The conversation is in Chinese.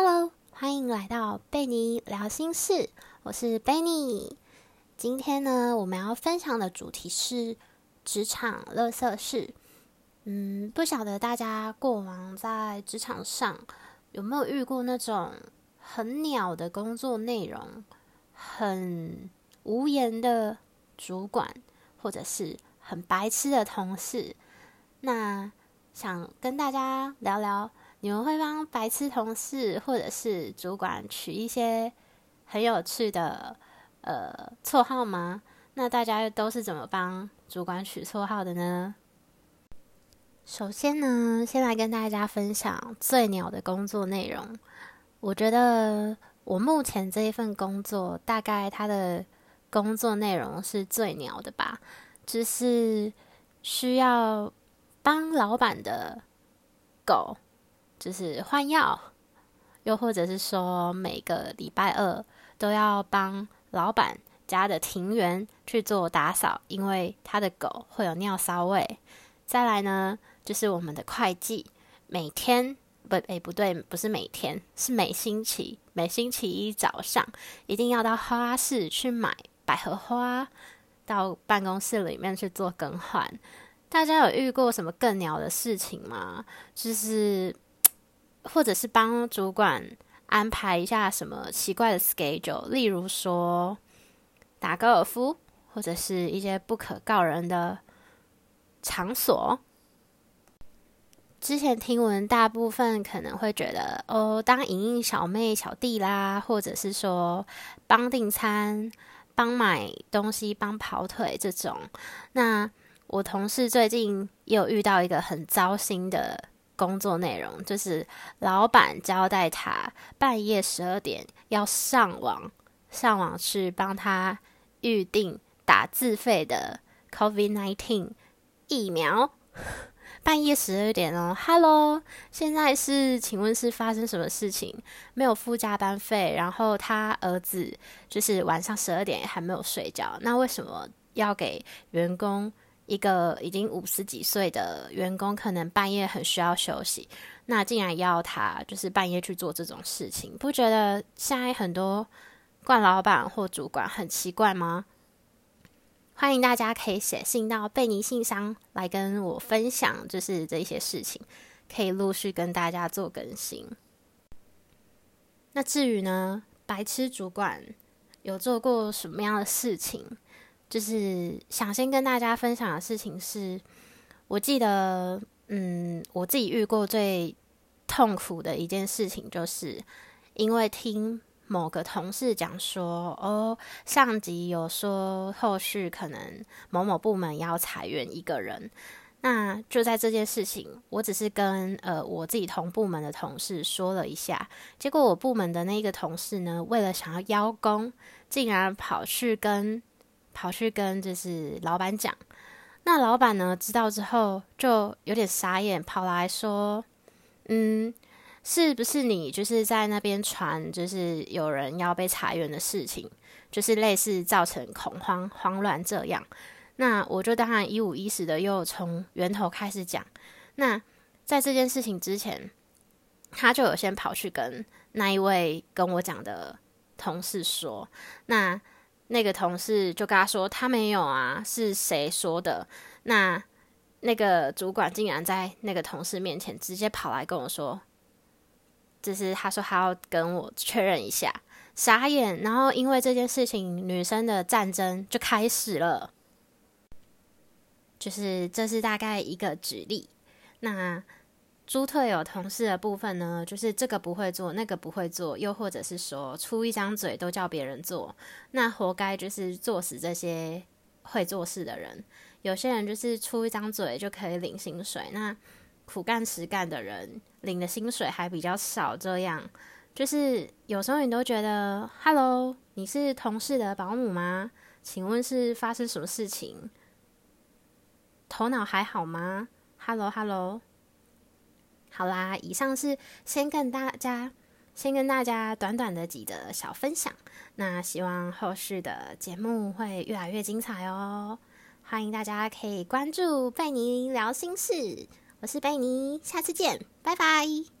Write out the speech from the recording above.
Hello，欢迎来到贝尼聊心事，我是贝尼。今天呢，我们要分享的主题是职场乐色事。嗯，不晓得大家过往在职场上有没有遇过那种很鸟的工作内容，很无言的主管，或者是很白痴的同事？那想跟大家聊聊。你们会帮白痴同事或者是主管取一些很有趣的呃绰号吗？那大家都是怎么帮主管取绰号的呢？首先呢，先来跟大家分享最鸟的工作内容。我觉得我目前这一份工作，大概它的工作内容是最鸟的吧，就是需要帮老板的狗。就是换药，又或者是说每个礼拜二都要帮老板家的庭园去做打扫，因为他的狗会有尿骚味。再来呢，就是我们的会计每天不诶不对，不是每天，是每星期每星期一早上一定要到花市去买百合花，到办公室里面去做更换。大家有遇过什么更鸟的事情吗？就是。或者是帮主管安排一下什么奇怪的 schedule，例如说打高尔夫，或者是一些不可告人的场所。之前听闻，大部分可能会觉得哦，当影印小妹、小弟啦，或者是说帮订餐、帮买东西、帮跑腿这种。那我同事最近也有遇到一个很糟心的。工作内容就是老板交代他半夜十二点要上网，上网去帮他预定打自费的 COVID nineteen 疫苗。半夜十二点哦，Hello，现在是，请问是发生什么事情？没有付加班费，然后他儿子就是晚上十二点还没有睡觉，那为什么要给员工？一个已经五十几岁的员工，可能半夜很需要休息，那竟然要他就是半夜去做这种事情，不觉得现在很多冠老板或主管很奇怪吗？欢迎大家可以写信到贝尼信箱来跟我分享，就是这些事情，可以陆续跟大家做更新。那至于呢，白痴主管有做过什么样的事情？就是想先跟大家分享的事情是，我记得，嗯，我自己遇过最痛苦的一件事情，就是因为听某个同事讲说，哦，上级有说后续可能某某部门要裁员一个人，那就在这件事情，我只是跟呃我自己同部门的同事说了一下，结果我部门的那个同事呢，为了想要邀功，竟然跑去跟。跑去跟就是老板讲，那老板呢知道之后就有点傻眼，跑来说：“嗯，是不是你就是在那边传，就是有人要被裁员的事情，就是类似造成恐慌、慌乱这样？”那我就当然一五一十的又从源头开始讲。那在这件事情之前，他就有先跑去跟那一位跟我讲的同事说，那。那个同事就跟他说：“他没有啊，是谁说的？”那那个主管竟然在那个同事面前直接跑来跟我说：“就是他说他要跟我确认一下。”傻眼。然后因为这件事情，女生的战争就开始了。就是这是大概一个举例。那。猪特有同事的部分呢，就是这个不会做，那个不会做，又或者是说出一张嘴都叫别人做，那活该就是做死这些会做事的人。有些人就是出一张嘴就可以领薪水，那苦干实干的人领的薪水还比较少。这样就是有时候你都觉得，Hello，你是同事的保姆吗？请问是发生什么事情？头脑还好吗？Hello，Hello。好啦，以上是先跟大家先跟大家短短的几个小分享。那希望后续的节目会越来越精彩哦。欢迎大家可以关注贝尼聊心事，我是贝尼，下次见，拜拜。